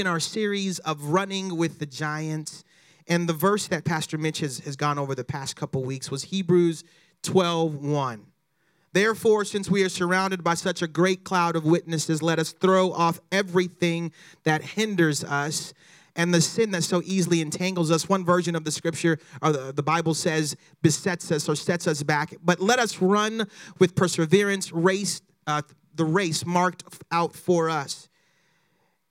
in our series of running with the giants. And the verse that Pastor Mitch has, has gone over the past couple weeks was Hebrews 12 1. Therefore, since we are surrounded by such a great cloud of witnesses, let us throw off everything that hinders us and the sin that so easily entangles us. One version of the scripture or the, the Bible says besets us or sets us back. But let us run with perseverance, race uh, the race marked out for us.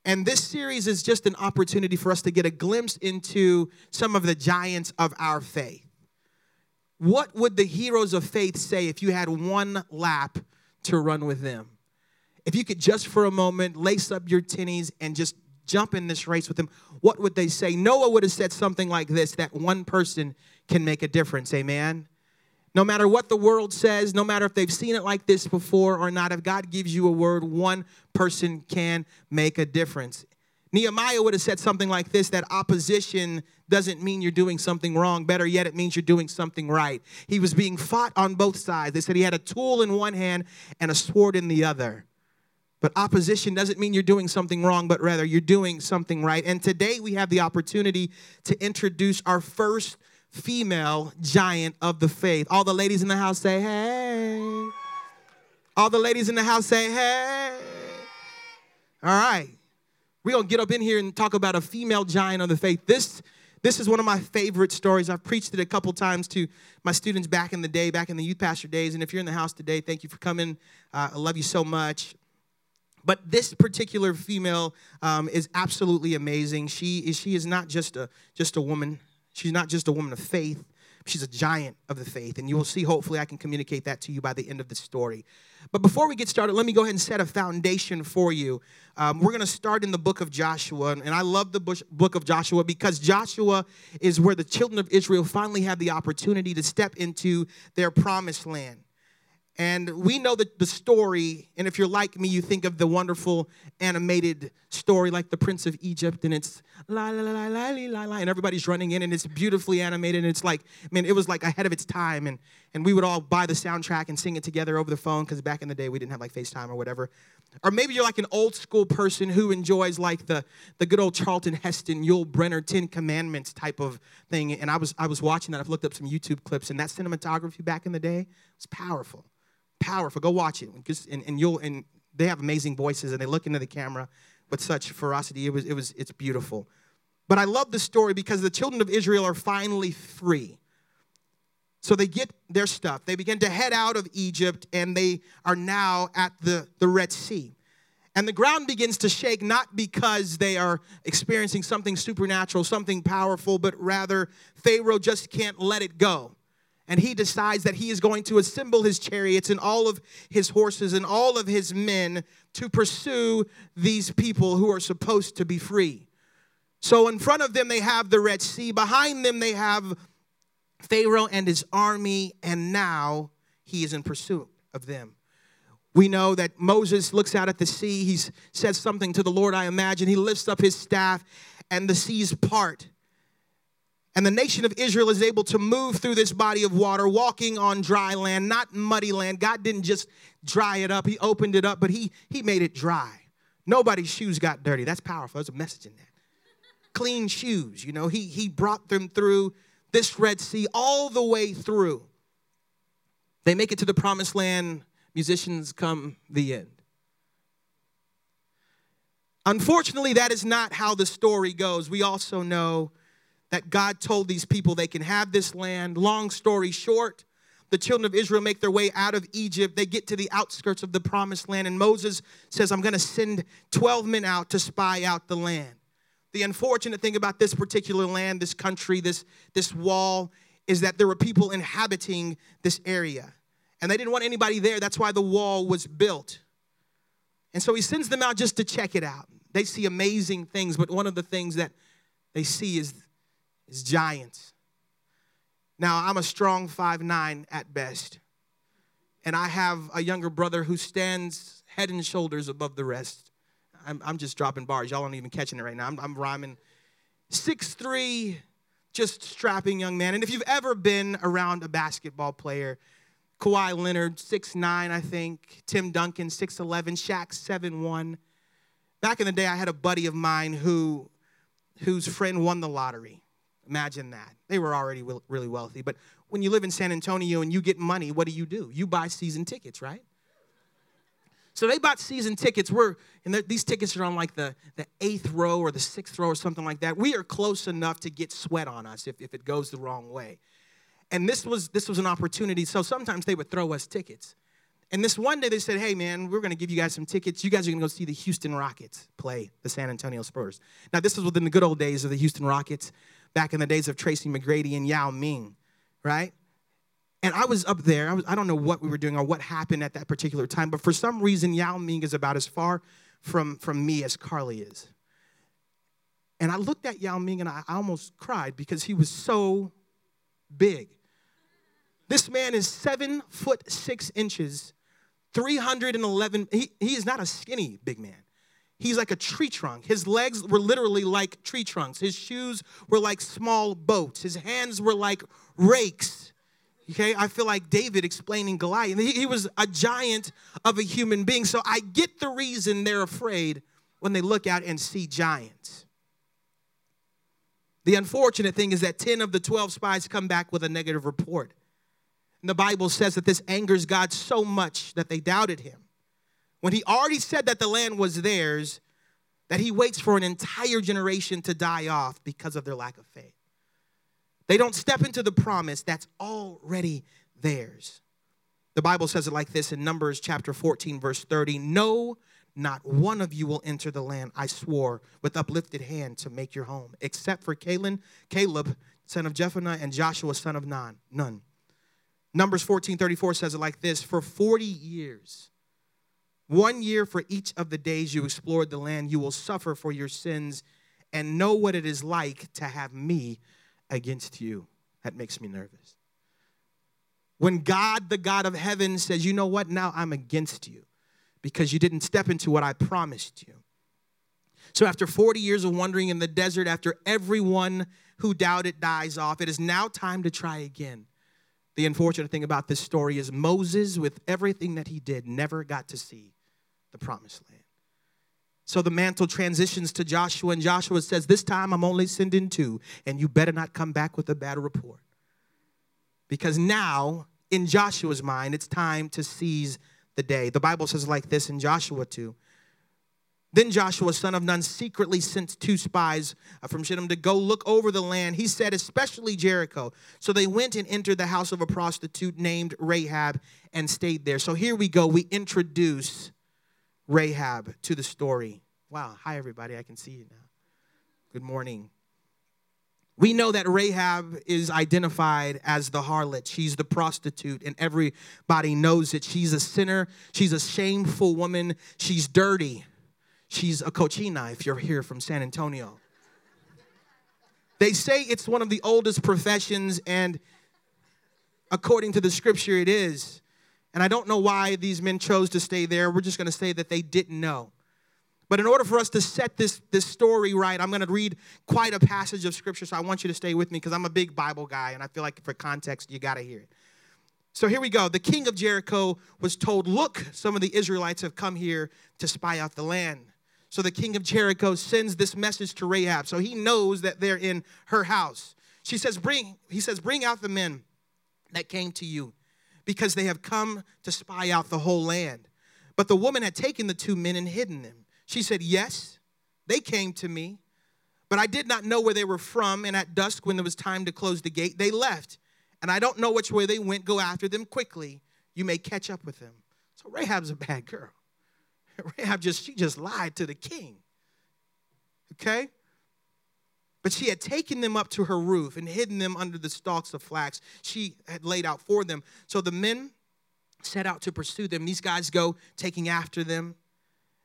And this series is just an opportunity for us to get a glimpse into some of the giants of our faith. What would the heroes of faith say if you had one lap to run with them? If you could just for a moment lace up your tinnies and just jump in this race with them, what would they say? Noah would have said something like this that one person can make a difference. Amen. No matter what the world says, no matter if they've seen it like this before or not, if God gives you a word, one person can make a difference. Nehemiah would have said something like this that opposition doesn't mean you're doing something wrong. Better yet, it means you're doing something right. He was being fought on both sides. They said he had a tool in one hand and a sword in the other. But opposition doesn't mean you're doing something wrong, but rather you're doing something right. And today we have the opportunity to introduce our first female giant of the faith. All the ladies in the house say, hey. All the ladies in the house say, hey. All right. We're going to get up in here and talk about a female giant of the faith. This, this is one of my favorite stories. I've preached it a couple times to my students back in the day, back in the youth pastor days. And if you're in the house today, thank you for coming. Uh, I love you so much. But this particular female um, is absolutely amazing. She is, she is not just a, just a woman. She's not just a woman of faith, she's a giant of the faith. And you will see, hopefully, I can communicate that to you by the end of the story. But before we get started, let me go ahead and set a foundation for you. Um, we're going to start in the book of Joshua. And I love the book of Joshua because Joshua is where the children of Israel finally have the opportunity to step into their promised land. And we know that the story, and if you're like me, you think of the wonderful animated story like The Prince of Egypt, and it's la la la la la la, la, and everybody's running in, and it's beautifully animated, and it's like, I mean, it was like ahead of its time, and and we would all buy the soundtrack and sing it together over the phone because back in the day we didn't have like FaceTime or whatever. Or maybe you're like an old school person who enjoys like the the good old Charlton Heston, Yul Brynner Ten Commandments type of thing. And I was I was watching that. I've looked up some YouTube clips, and that cinematography back in the day was powerful powerful. Go watch it, and, and you'll and they have amazing voices, and they look into the camera with such ferocity. It was it was it's beautiful. But I love the story because the children of Israel are finally free. So they get their stuff. They begin to head out of Egypt, and they are now at the, the Red Sea. And the ground begins to shake not because they are experiencing something supernatural, something powerful, but rather Pharaoh just can't let it go and he decides that he is going to assemble his chariots and all of his horses and all of his men to pursue these people who are supposed to be free. So in front of them, they have the Red Sea. Behind them, they have Pharaoh and his army, and now he is in pursuit of them. We know that Moses looks out at the sea. He says something to the Lord, I imagine. He lifts up his staff, and the seas part. And the nation of Israel is able to move through this body of water, walking on dry land, not muddy land. God didn't just dry it up, He opened it up, but He, he made it dry. Nobody's shoes got dirty. That's powerful. There's a message in that. Clean shoes, you know, he, he brought them through this Red Sea all the way through. They make it to the promised land. Musicians come the end. Unfortunately, that is not how the story goes. We also know that God told these people they can have this land. Long story short, the children of Israel make their way out of Egypt. They get to the outskirts of the promised land, and Moses says, I'm going to send 12 men out to spy out the land. The unfortunate thing about this particular land, this country, this, this wall, is that there were people inhabiting this area. And they didn't want anybody there. That's why the wall was built. And so he sends them out just to check it out. They see amazing things, but one of the things that they see is is giants. Now, I'm a strong five nine at best, and I have a younger brother who stands head and shoulders above the rest. I'm, I'm just dropping bars. Y'all aren't even catching it right now. I'm, I'm rhyming. Six three, just strapping young man. And if you've ever been around a basketball player, Kawhi Leonard, six nine, I think. Tim Duncan, 6'11. Shaq, seven one. Back in the day, I had a buddy of mine who, whose friend won the lottery. Imagine that. They were already really wealthy. But when you live in San Antonio and you get money, what do you do? You buy season tickets, right? So they bought season tickets. We're and these tickets are on like the, the eighth row or the sixth row or something like that. We are close enough to get sweat on us if, if it goes the wrong way. And this was this was an opportunity. So sometimes they would throw us tickets. And this one day they said, hey man, we're gonna give you guys some tickets. You guys are gonna go see the Houston Rockets play the San Antonio Spurs. Now, this was within the good old days of the Houston Rockets, back in the days of Tracy McGrady and Yao Ming, right? And I was up there. I, was, I don't know what we were doing or what happened at that particular time, but for some reason, Yao Ming is about as far from, from me as Carly is. And I looked at Yao Ming and I almost cried because he was so big. This man is seven foot six inches, 311. He, he is not a skinny big man. He's like a tree trunk. His legs were literally like tree trunks. His shoes were like small boats. His hands were like rakes. Okay, I feel like David explaining Goliath. He, was a giant of a human being. So I get the reason they're afraid when they look out and see giants. The unfortunate thing is that 10 of the 12 spies come back with a negative report. And the Bible says that this angers God so much that they doubted him. When he already said that the land was theirs, that he waits for an entire generation to die off because of their lack of faith. They don't step into the promise that's already theirs. The Bible says it like this in Numbers chapter 14, verse 30 No, not one of you will enter the land I swore with uplifted hand to make your home, except for Caleb, Caleb, son of Jephunneh, and Joshua, son of Nun. None. Numbers 14, 34 says it like this For 40 years, one year for each of the days you explored the land, you will suffer for your sins and know what it is like to have me against you. That makes me nervous. When God, the God of heaven, says, You know what? Now I'm against you because you didn't step into what I promised you. So, after 40 years of wandering in the desert, after everyone who doubted dies off, it is now time to try again. The unfortunate thing about this story is Moses, with everything that he did, never got to see the promised land. So the mantle transitions to Joshua, and Joshua says, This time I'm only sending two, and you better not come back with a bad report. Because now, in Joshua's mind, it's time to seize the day. The Bible says like this in Joshua 2. Then Joshua, son of Nun, secretly sent two spies uh, from Shittim to go look over the land. He said, especially Jericho. So they went and entered the house of a prostitute named Rahab and stayed there. So here we go. We introduce Rahab to the story. Wow. Hi, everybody. I can see you now. Good morning. We know that Rahab is identified as the harlot. She's the prostitute, and everybody knows it. She's a sinner. She's a shameful woman. She's dirty. She's a cochina if you're here from San Antonio. They say it's one of the oldest professions, and according to the scripture, it is. And I don't know why these men chose to stay there. We're just going to say that they didn't know. But in order for us to set this, this story right, I'm going to read quite a passage of scripture. So I want you to stay with me because I'm a big Bible guy and I feel like for context, you got to hear it. So here we go. The king of Jericho was told, Look, some of the Israelites have come here to spy out the land. So the king of Jericho sends this message to Rahab. So he knows that they're in her house. She says, Bring, he says, Bring out the men that came to you because they have come to spy out the whole land. But the woman had taken the two men and hidden them. She said, Yes, they came to me, but I did not know where they were from. And at dusk, when it was time to close the gate, they left. And I don't know which way they went. Go after them quickly. You may catch up with them. So Rahab's a bad girl. Rahab just, she just lied to the king. Okay? But she had taken them up to her roof and hidden them under the stalks of flax she had laid out for them. So the men set out to pursue them. These guys go taking after them.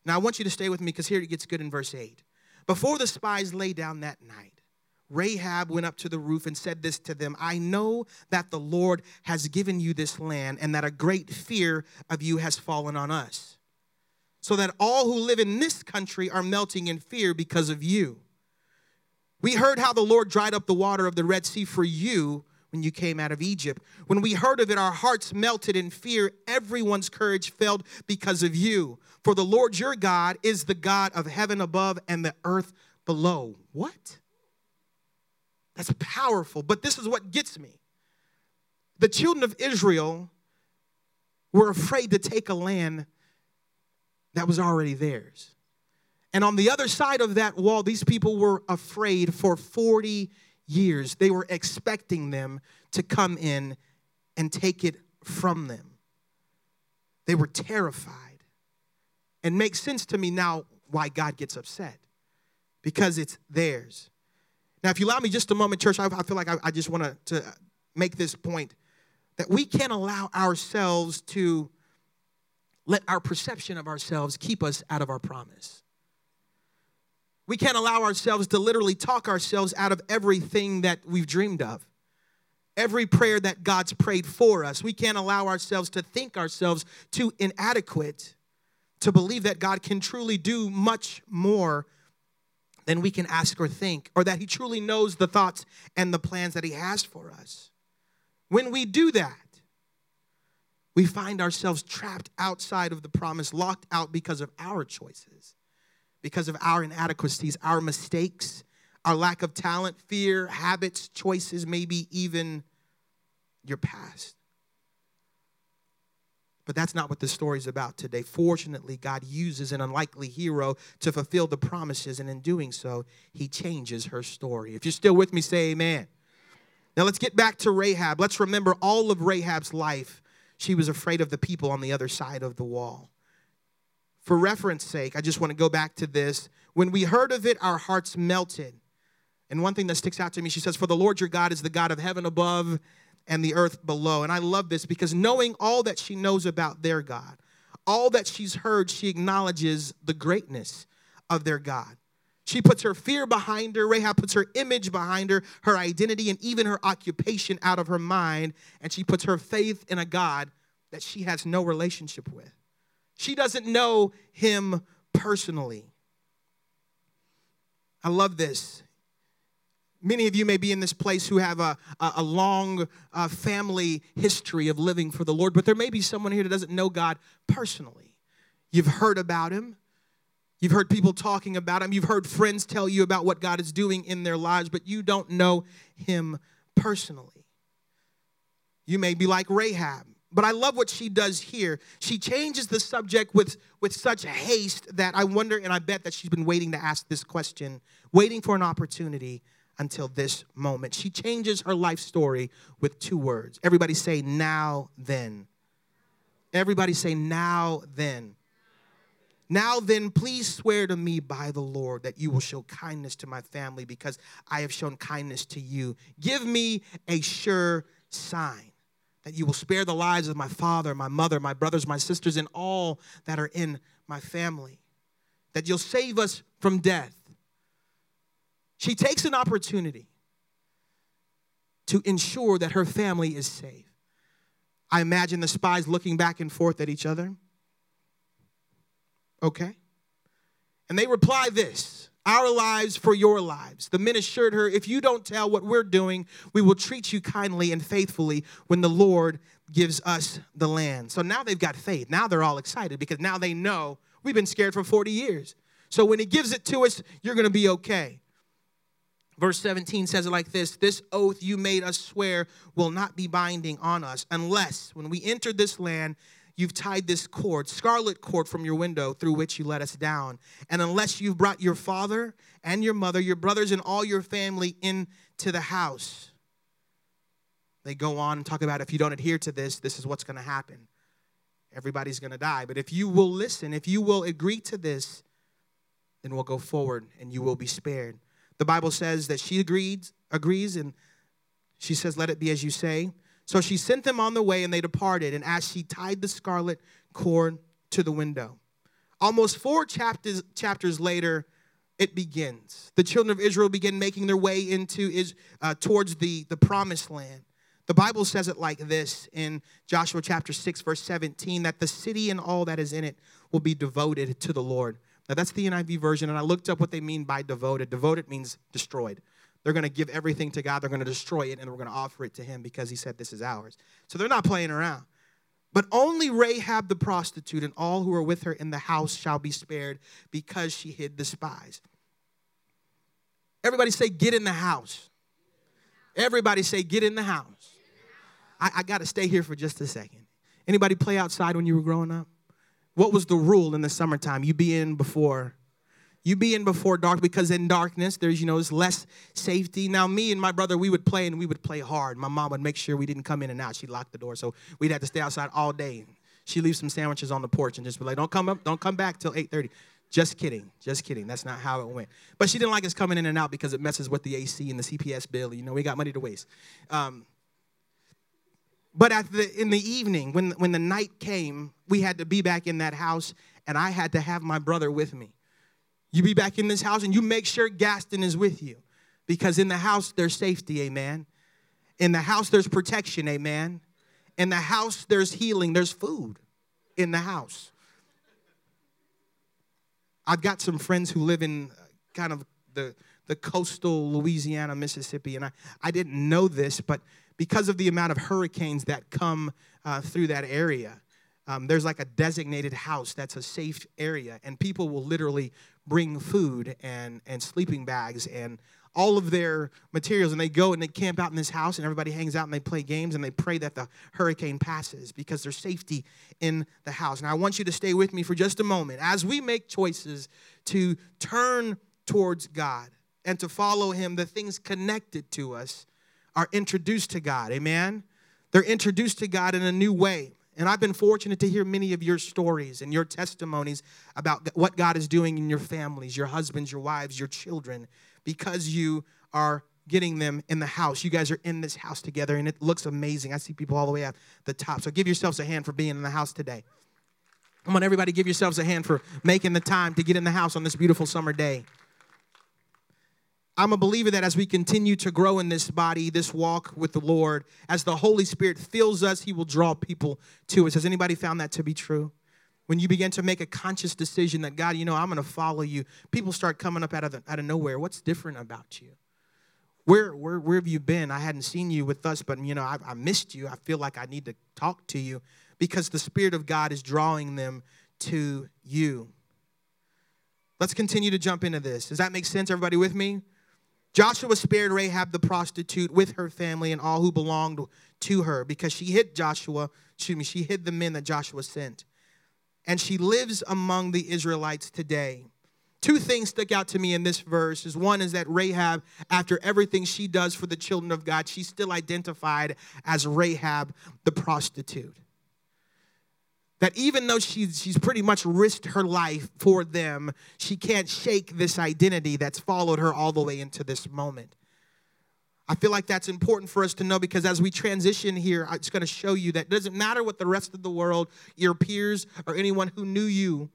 Now I want you to stay with me because here it gets good in verse 8. Before the spies lay down that night, Rahab went up to the roof and said this to them I know that the Lord has given you this land and that a great fear of you has fallen on us, so that all who live in this country are melting in fear because of you. We heard how the Lord dried up the water of the Red Sea for you when you came out of Egypt. When we heard of it, our hearts melted in fear. Everyone's courage failed because of you. For the Lord your God is the God of heaven above and the earth below. What? That's powerful, but this is what gets me. The children of Israel were afraid to take a land that was already theirs. And on the other side of that wall, these people were afraid for 40 years. They were expecting them to come in and take it from them. They were terrified. And makes sense to me now why God gets upset because it's theirs. Now, if you allow me just a moment, church, I, I feel like I, I just want to make this point that we can't allow ourselves to let our perception of ourselves keep us out of our promise. We can't allow ourselves to literally talk ourselves out of everything that we've dreamed of. Every prayer that God's prayed for us. We can't allow ourselves to think ourselves too inadequate to believe that God can truly do much more than we can ask or think, or that He truly knows the thoughts and the plans that He has for us. When we do that, we find ourselves trapped outside of the promise, locked out because of our choices, because of our inadequacies, our mistakes, our lack of talent, fear, habits, choices, maybe even your past. But that's not what the story's about today. Fortunately, God uses an unlikely hero to fulfill the promises, and in doing so, he changes her story. If you're still with me, say amen. Now let's get back to Rahab. Let's remember all of Rahab's life. She was afraid of the people on the other side of the wall. For reference sake, I just want to go back to this. When we heard of it, our hearts melted. And one thing that sticks out to me, she says, For the Lord your God is the God of heaven above and the earth below. And I love this because knowing all that she knows about their God, all that she's heard, she acknowledges the greatness of their God. She puts her fear behind her. Rahab puts her image behind her, her identity, and even her occupation out of her mind. And she puts her faith in a God that she has no relationship with. She doesn't know him personally. I love this. Many of you may be in this place who have a, a, long uh, family history of living for the Lord, but there may be someone here that doesn't know God personally. You've heard about him, You've heard people talking about him. You've heard friends tell you about what God is doing in their lives, but you don't know him personally. You may be like Rahab, but I love what she does here. She changes the subject with, with such haste that I wonder, and I bet that she's been waiting to ask this question, waiting for an opportunity until this moment. She changes her life story with two words. Everybody say, now then. Everybody say, now then. Now then, please swear to me by the Lord that you will show kindness to my family because I have shown kindness to you. Give me a sure sign that you will spare the lives of my father, my mother, my brothers, my sisters, and all that are in my family. That you'll save us from death. She takes an opportunity to ensure that her family is safe. I imagine the spies looking back and forth at each other Okay? And they reply this Our lives for your lives. The men assured her, If you don't tell what we're doing, we will treat you kindly and faithfully when the Lord gives us the land. So now they've got faith. Now they're all excited because now they know we've been scared for 40 years. So when he gives it to us, you're going to be okay. Verse 17 says it like this This oath you made us swear will not be binding on us unless, when we enter this land, you've tied this cord, scarlet cord from your window through which you let us down. And unless you've brought your father and your mother, your brothers, and all your family into the house. They go on and talk about if you don't adhere to this, this is what's going to happen. Everybody's going to die. But if you will listen, if you will agree to this, then we'll go forward and you will be spared. The Bible says that she agreed, agrees, and she says, Let it be as you say. So she sent them on the way, and they departed. And as she tied the scarlet cord to the window, almost four chapters, chapters later, it begins. The children of Israel begin making their way into is uh, towards the, the promised land. The Bible says it like this in Joshua chapter 6, verse 17 that the city and all that is in it will be devoted to the Lord. Now, that's the NIV version, and I looked up what they mean by devoted. Devoted means destroyed. They're going to give everything to God. They're going to destroy it and we're going to offer it to Him because He said this is ours. So they're not playing around. But only Rahab the prostitute and all who are with her in the house shall be spared because she hid the spies. Everybody say, Get in the house. Everybody say, Get in the house. I, I got to stay here for just a second. Anybody play outside when you were growing up? What was the rule in the summertime? You be in before you be in before dark because in darkness there's you know there's less safety. Now me and my brother we would play and we would play hard. My mom would make sure we didn't come in and out. She locked the door. So we'd have to stay outside all day. She leaves some sandwiches on the porch and just be like don't come up don't come back till 8.30 just kidding just kidding. That's not how it went. But she didn't like us coming in and out because it messes with the ac and the cps bill. You know we got money to waste. Um, but at the, in the evening when, when the night came we had to be back in that house and i had to have my brother with me you be back in this house and you make sure Gaston is with you because in the house there's safety, amen. In the house there's protection, amen. In the house there's healing, there's food in the house. I've got some friends who live in uh, kind of the, the coastal Louisiana, Mississippi, and I, I didn't know this, but because of the amount of hurricanes that come uh, through that area, um, there's like a designated house that's a safe area, and people will literally bring food and, and sleeping bags and all of their materials and they go and they camp out in this house and everybody hangs out and they play games and they pray that the hurricane passes because there's safety in the house. And I want you to stay with me for just a moment as we make choices to turn towards God and to follow him the things connected to us are introduced to God. Amen. They're introduced to God in a new way. And I've been fortunate to hear many of your stories and your testimonies about what God is doing in your families, your husbands, your wives, your children, because you are getting them in the house. You guys are in this house together, and it looks amazing. I see people all the way at the top. So give yourselves a hand for being in the house today. Come on, everybody, give yourselves a hand for making the time to get in the house on this beautiful summer day. I'm a believer that as we continue to grow in this body, this walk with the Lord, as the Holy Spirit fills us, He will draw people to us. Has anybody found that to be true? When you begin to make a conscious decision that God, you know, I'm going to follow you, people start coming up out of, the, out of nowhere. What's different about you? Where, where, where have you been? I hadn't seen you with us, but you know, I, I missed you. I feel like I need to talk to you because the Spirit of God is drawing them to you. Let's continue to jump into this. Does that make sense? Everybody with me? Joshua spared Rahab the prostitute with her family and all who belonged to her because she hid Joshua, excuse me, she hid the men that Joshua sent. And she lives among the Israelites today. Two things stick out to me in this verse is one is that Rahab, after everything she does for the children of God, she's still identified as Rahab the prostitute that even though she's, she's pretty much risked her life for them, she can't shake this identity that's followed her all the way into this moment. I feel like that's important for us to know because as we transition here, it's going to show you that it doesn't matter what the rest of the world, your peers, or anyone who knew you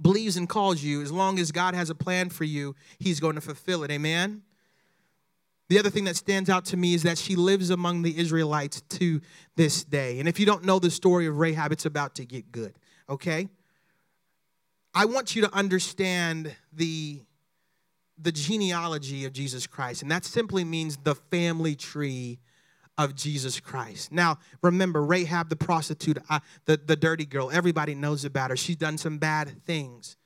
believes and calls you, as long as God has a plan for you, He's going to fulfill it. Amen? The other thing that stands out to me is that she lives among the Israelites to this day. And if you don't know the story of Rahab, it's about to get good, okay? I want you to understand the, the genealogy of Jesus Christ, and that simply means the family tree of Jesus Christ. Now, remember, Rahab the prostitute, uh, the, the dirty girl, everybody knows about her. She's done some bad things.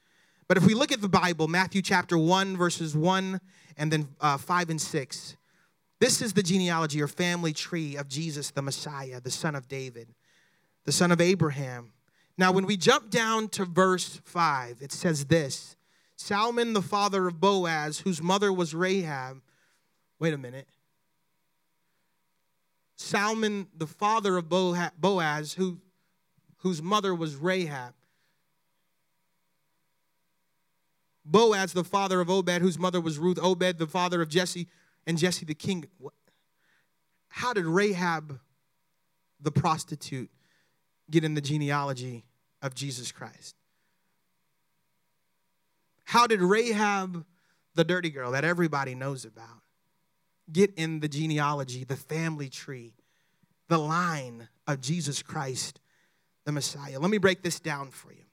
But if we look at the Bible, Matthew chapter 1, verses 1 and then uh, 5 and 6. This is the genealogy or family tree of Jesus, the Messiah, the son of David, the son of Abraham. Now, when we jump down to verse 5, it says this Salmon, the father of Boaz, whose mother was Rahab. Wait a minute. Salmon, the father of Boaz, who, whose mother was Rahab. Boaz, the father of Obed, whose mother was Ruth, Obed, the father of Jesse, and Jesse the king. How did Rahab, the prostitute, get in the genealogy of Jesus Christ? How did Rahab, the dirty girl that everybody knows about, get in the genealogy, the family tree, the line of Jesus Christ, the Messiah? Let me break this down for you.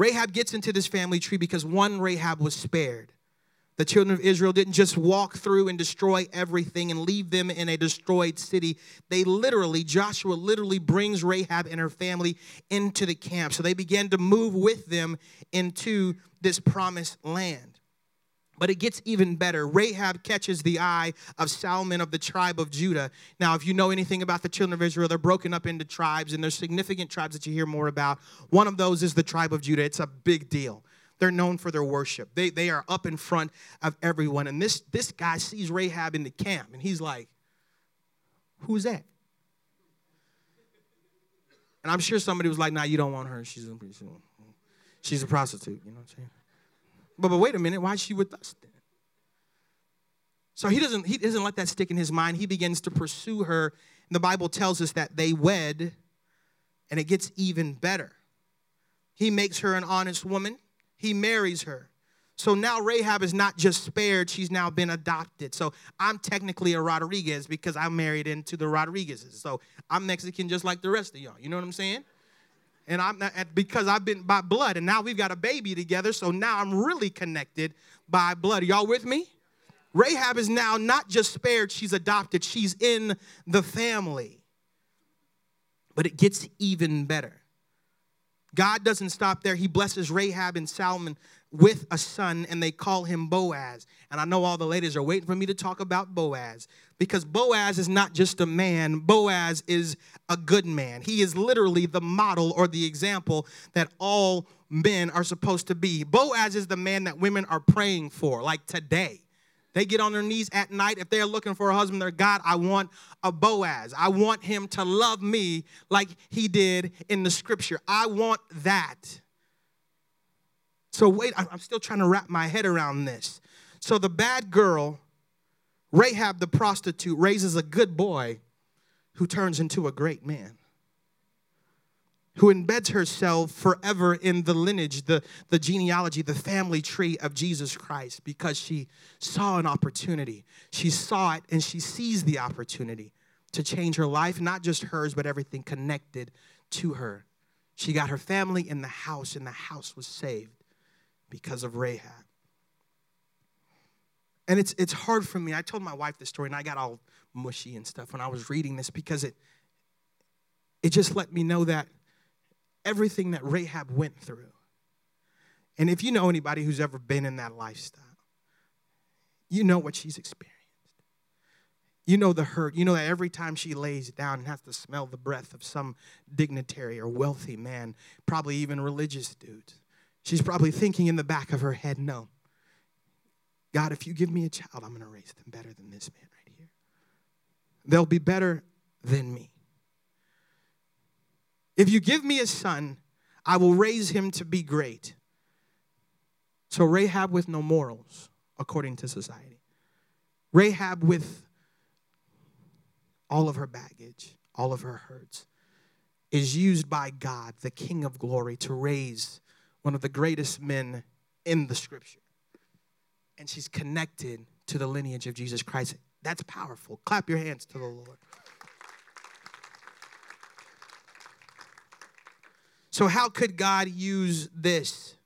Rahab gets into this family tree because one, Rahab was spared. The children of Israel didn't just walk through and destroy everything and leave them in a destroyed city. They literally, Joshua literally brings Rahab and her family into the camp. So they began to move with them into this promised land. But it gets even better. Rahab catches the eye of Salmon of the tribe of Judah. Now, if you know anything about the children of Israel, they're broken up into tribes, and there's significant tribes that you hear more about. One of those is the tribe of Judah. It's a big deal. They're known for their worship. They, they are up in front of everyone. And this, this guy sees Rahab in the camp, and he's like, Who's that? And I'm sure somebody was like, Nah, you don't want her. She's a, she's a prostitute. You know what I'm saying? But, but wait a minute, why is she with us then? So he doesn't, he doesn't let that stick in his mind. He begins to pursue her. And the Bible tells us that they wed, and it gets even better. He makes her an honest woman he marries her. So now Rahab is not just spared, she's now been adopted. So I'm technically a Rodriguez because I'm married into the Rodriguezes. So I'm Mexican just like the rest of y'all. You know what I'm saying? And I'm because I've been by blood, and now we've got a baby together. So now I'm really connected by blood. Y'all with me? Rahab is now not just spared, she's adopted. She's in the family. But it gets even better. God doesn't stop there. He blesses Rahab and Salmon with a son, and they call him Boaz. And I know all the ladies are waiting for me to talk about Boaz because Boaz is not just a man, Boaz is a good man. He is literally the model or the example that all men are supposed to be. Boaz is the man that women are praying for, like today. They get on their knees at night. If they're looking for a husband, they're God, I want a Boaz. I want him to love me like he did in the scripture. I want that. So, wait, I'm still trying to wrap my head around this. So, the bad girl, Rahab the prostitute, raises a good boy who turns into a great man who embeds herself forever in the lineage, the, the genealogy, the family tree of Jesus Christ because she saw an opportunity. She saw it and she seized the opportunity to change her life, not just hers, but everything connected to her. She got her family in the house, and the house was saved because of Rahab. And it's, it's hard for me. I told my wife this story, and I got all mushy and stuff when I was reading this because it, it just let me know that everything that Rahab went through. And if you know anybody who's ever been in that lifestyle, you know what she's experienced. You know the hurt. You know that every time she lays down and has to smell the breath of some dignitary or wealthy man, probably even religious dudes, she's probably thinking in the back of her head, no. God, if you give me a child, I'm going to raise them better than this man right here. They'll be better than me. If you give me a son, I will raise him to be great. So, Rahab with no morals, according to society. Rahab with all of her baggage, all of her hurts, is used by God, the King of glory, to raise one of the greatest men in the scripture. And she's connected to the lineage of Jesus Christ. That's powerful. Clap your hands to the Lord. So, how could God use this?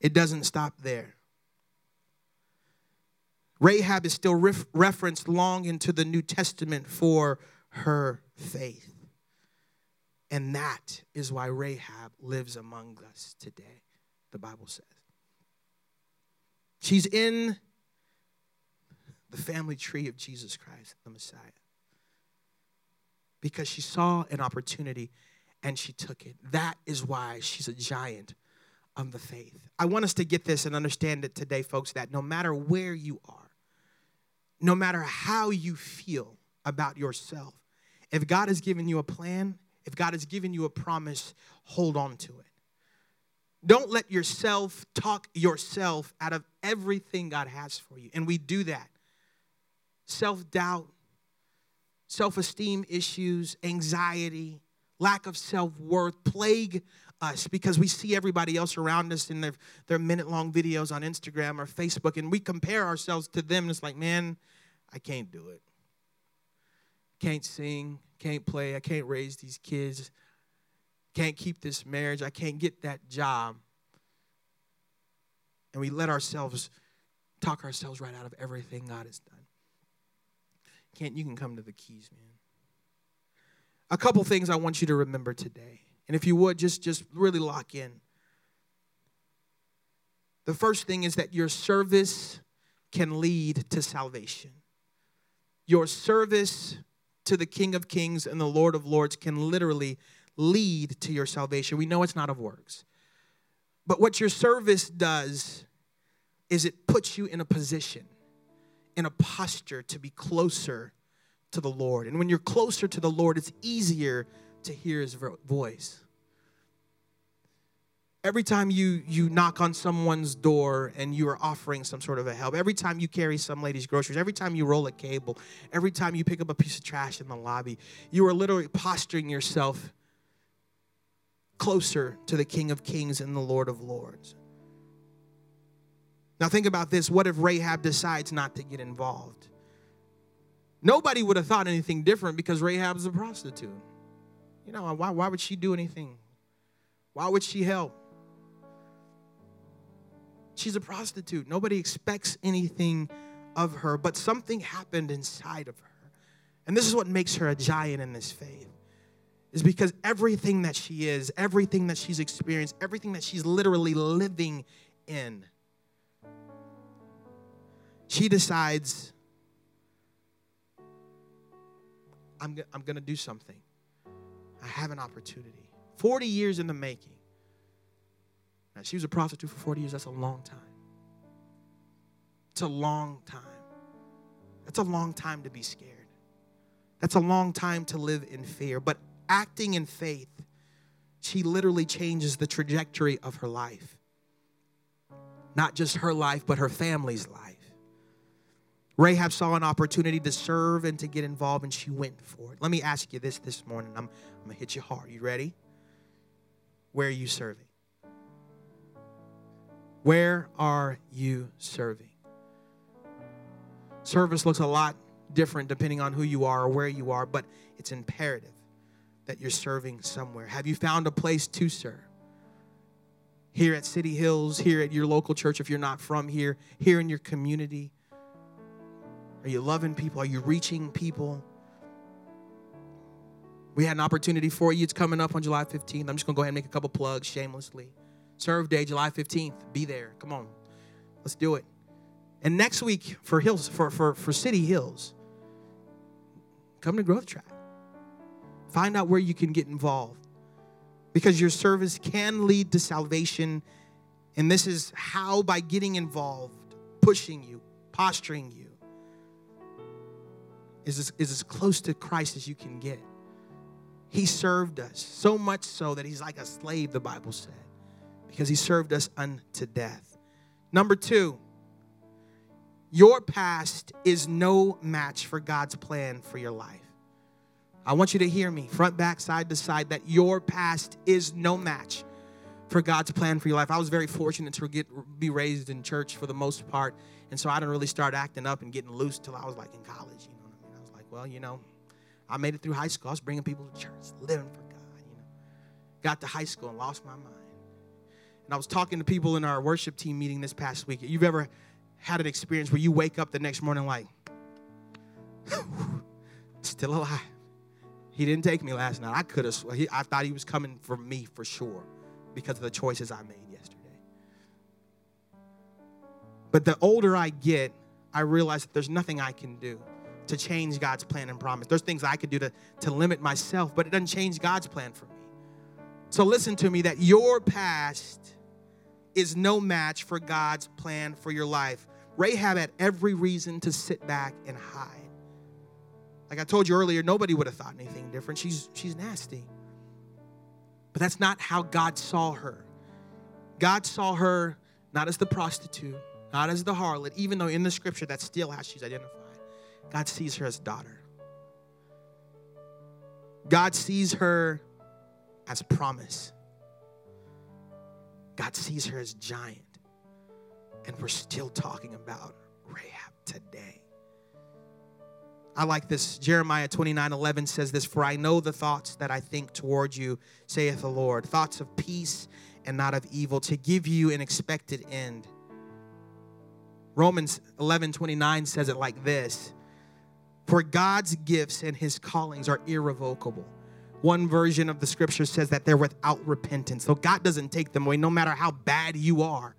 It doesn't stop there. Rahab is still ref- referenced long into the New Testament for her faith. And that is why Rahab lives among us today, the Bible says. She's in the family tree of Jesus Christ, the Messiah, because she saw an opportunity and she took it. That is why she's a giant of the faith. I want us to get this and understand it today, folks, that no matter where you are, no matter how you feel about yourself, if God has given you a plan, if God has given you a promise, hold on to it. Don't let yourself talk yourself out of everything God has for you. And we do that. Self doubt, self esteem issues, anxiety, lack of self worth plague us because we see everybody else around us in their, their minute long videos on Instagram or Facebook and we compare ourselves to them. And it's like, man, I can't do it. Can't sing, can't play, I can't raise these kids, can't keep this marriage, I can't get that job. And we let ourselves talk ourselves right out of everything God has done. Can't you can come to the keys, man. A couple things I want you to remember today. And if you would just just really lock in. The first thing is that your service can lead to salvation. Your service to the King of Kings and the Lord of Lords can literally lead to your salvation. We know it's not of works. But what your service does is it puts you in a position, in a posture to be closer to the Lord. And when you're closer to the Lord, it's easier to hear his voice. Every time you you knock on someone's door and you are offering some sort of a help, every time you carry some lady's groceries, every time you roll a cable, every time you pick up a piece of trash in the lobby, you are literally posturing yourself closer to the King of Kings and the Lord of Lords. Now think about this. What if Rahab decides not to get involved? Nobody would have thought anything different because Rahab's a prostitute. You know, why, why would she do anything? Why would she help? She's a prostitute. Nobody expects anything of her, but something happened inside of her. And this is what makes her a giant in this faith. Is because everything that she is, everything that she's experienced, everything that she's literally living in, she decides, I'm, I'm going to do something. I have an opportunity. 40 years in the making. Now, she was a prostitute for 40 years. That's a long time. It's a long time. That's a long time to be scared. That's a long time to live in fear. But acting in faith, she literally changes the trajectory of her life. Not just her life, but her family's life. Rahab saw an opportunity to serve and to get involved, and she went for it. Let me ask you this this morning. I'm, I'm going to hit you hard. You ready? Where are you serving? Where are you serving? Service looks a lot different depending on who you are or where you are, but it's imperative that you're serving somewhere. Have you found a place to serve? Here at City Hills, here at your local church, if you're not from here, here in your community. Are you loving people? Are you reaching people? We had an opportunity for you. It's coming up on July 15th. I'm just going to go ahead and make a couple plugs shamelessly. Serve Day, July 15th. Be there. Come on. Let's do it. And next week for Hills, for, for, for City Hills, come to Growth Track. Find out where you can get involved. Because your service can lead to salvation. And this is how, by getting involved, pushing you, posturing you, is as, is as close to Christ as you can get. He served us so much so that he's like a slave, the Bible said because he served us unto death. Number two, your past is no match for God's plan for your life. I want you to hear me, front, back, side to side, that your past is no match for God's plan for your life. I was very fortunate to get be raised in church for the most part, and so I didn't really start acting up and getting loose till I was like in college. You know what I mean? I was like, well, you know, I made it through high school. I was bringing people to church, living for God. You know, got to high school and lost my mind. And I was talking to people in our worship team meeting this past week. You've ever had an experience where you wake up the next morning like, still alive. He didn't take me last night. I could have. I thought he was coming for me for sure because of the choices I made yesterday. But the older I get, I realize that there's nothing I can do to change God's plan and promise. There's things I could do to, to limit myself, but it doesn't change God's plan for me. So listen to me that your past is no match for God's plan for your life. Rahab had every reason to sit back and hide. Like I told you earlier, nobody would have thought anything different. She's, she's nasty. But that's not how God saw her. God saw her not as the prostitute, not as the harlot, even though in the scripture that's still how she's identified. God sees her as daughter. God sees her as promise. God sees her as giant. And we're still talking about Rahab today. I like this. Jeremiah 29 11 says this For I know the thoughts that I think toward you, saith the Lord, thoughts of peace and not of evil, to give you an expected end. Romans 11 29 says it like this For God's gifts and his callings are irrevocable. One version of the scripture says that they're without repentance. So God doesn't take them away, no matter how bad you are.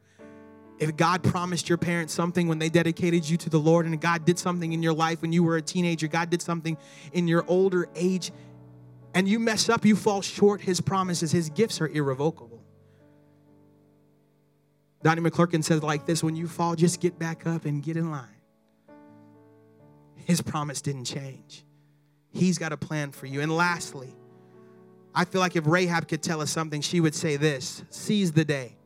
If God promised your parents something when they dedicated you to the Lord, and God did something in your life when you were a teenager, God did something in your older age, and you mess up, you fall short, His promises, His gifts are irrevocable. Donnie McClurkin says like this when you fall, just get back up and get in line. His promise didn't change. He's got a plan for you. And lastly, I feel like if Rahab could tell us something, she would say this seize the day.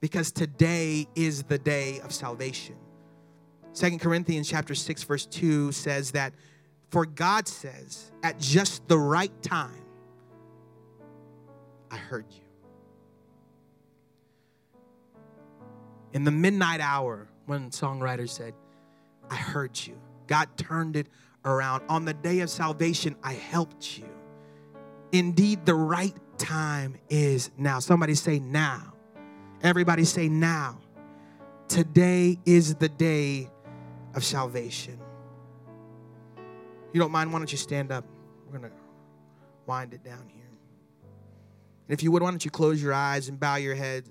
Because today is the day of salvation. Second Corinthians chapter 6 verse 2 says that for God says at just the right time I heard you. In the midnight hour when songwriters said I heard you. God turned it around. On the day of salvation I helped you. Indeed, the right time is now. Somebody say now. Everybody say now. Today is the day of salvation. You don't mind, why don't you stand up? We're going to wind it down here. And if you would, why don't you close your eyes and bow your head?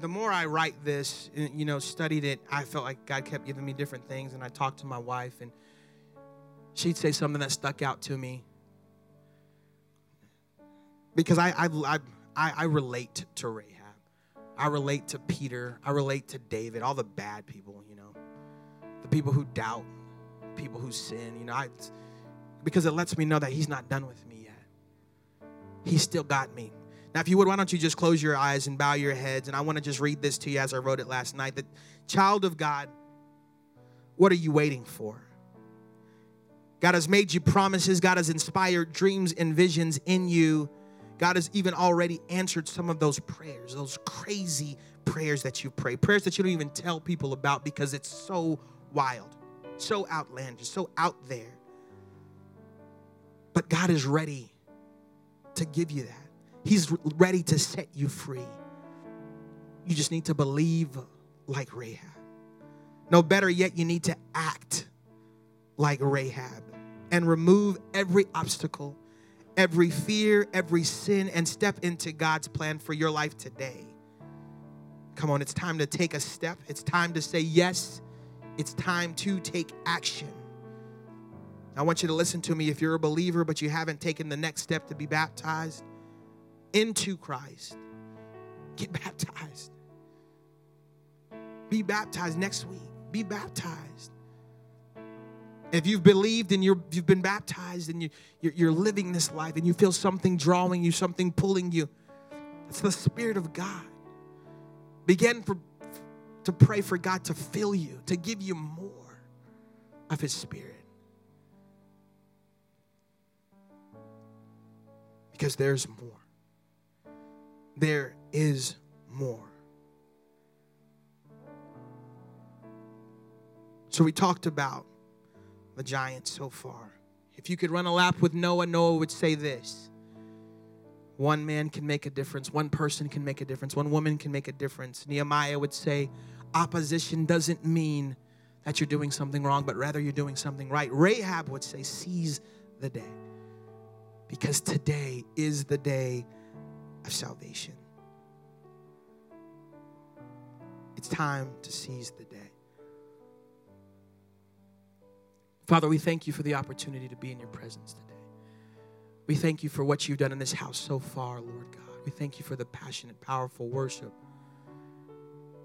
The more I write this, you know, studied it, I felt like God kept giving me different things. And I talked to my wife, and she'd say something that stuck out to me because I I I, I relate to Rahab. I relate to Peter. I relate to David. All the bad people, you know, the people who doubt, people who sin. You know, I because it lets me know that He's not done with me yet. He's still got me. Now, if you would, why don't you just close your eyes and bow your heads? And I want to just read this to you as I wrote it last night. The child of God, what are you waiting for? God has made you promises. God has inspired dreams and visions in you. God has even already answered some of those prayers, those crazy prayers that you pray, prayers that you don't even tell people about because it's so wild, so outlandish, so out there. But God is ready to give you that. He's ready to set you free. You just need to believe like Rahab. No, better yet, you need to act like Rahab and remove every obstacle, every fear, every sin, and step into God's plan for your life today. Come on, it's time to take a step. It's time to say yes. It's time to take action. I want you to listen to me. If you're a believer, but you haven't taken the next step to be baptized into Christ, get baptized. Be baptized next week. Be baptized. If you've believed and you have been baptized and you, you're, you're living this life and you feel something drawing you, something pulling you, it's the Spirit of God. Begin for, to pray for God to fill you, to give you more of His Spirit. Because there's more. There is more. So we talked about the giants so far. If you could run a lap with Noah, Noah would say this one man can make a difference, one person can make a difference, one woman can make a difference. Nehemiah would say, opposition doesn't mean that you're doing something wrong, but rather you're doing something right. Rahab would say, seize the day, because today is the day of salvation. It's time to seize the Father, we thank you for the opportunity to be in your presence today. We thank you for what you've done in this house so far, Lord God. We thank you for the passionate, powerful worship.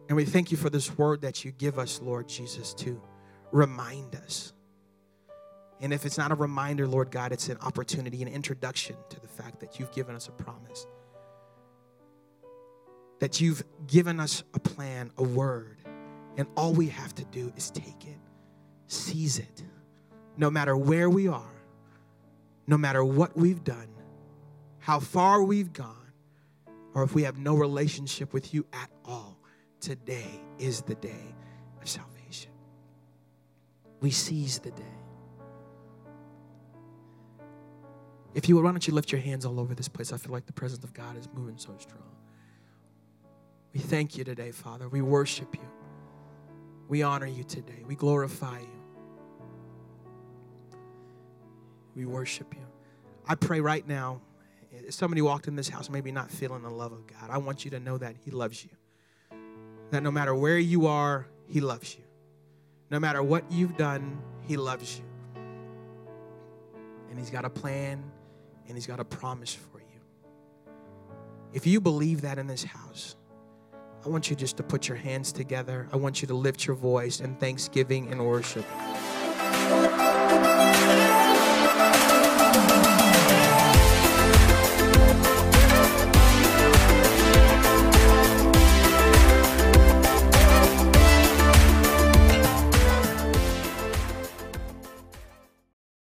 And we thank you for this word that you give us, Lord Jesus, to remind us. And if it's not a reminder, Lord God, it's an opportunity, an introduction to the fact that you've given us a promise. That you've given us a plan, a word, and all we have to do is take it, seize it, no matter where we are, no matter what we've done, how far we've gone, or if we have no relationship with you at all, today is the day of salvation. We seize the day. If you would, why don't you lift your hands all over this place? I feel like the presence of God is moving so strong. We thank you today, Father. We worship you. We honor you today. We glorify you. We worship you. I pray right now, if somebody walked in this house, maybe not feeling the love of God, I want you to know that He loves you. That no matter where you are, He loves you. No matter what you've done, He loves you. And He's got a plan and He's got a promise for you. If you believe that in this house, I want you just to put your hands together. I want you to lift your voice in thanksgiving and worship.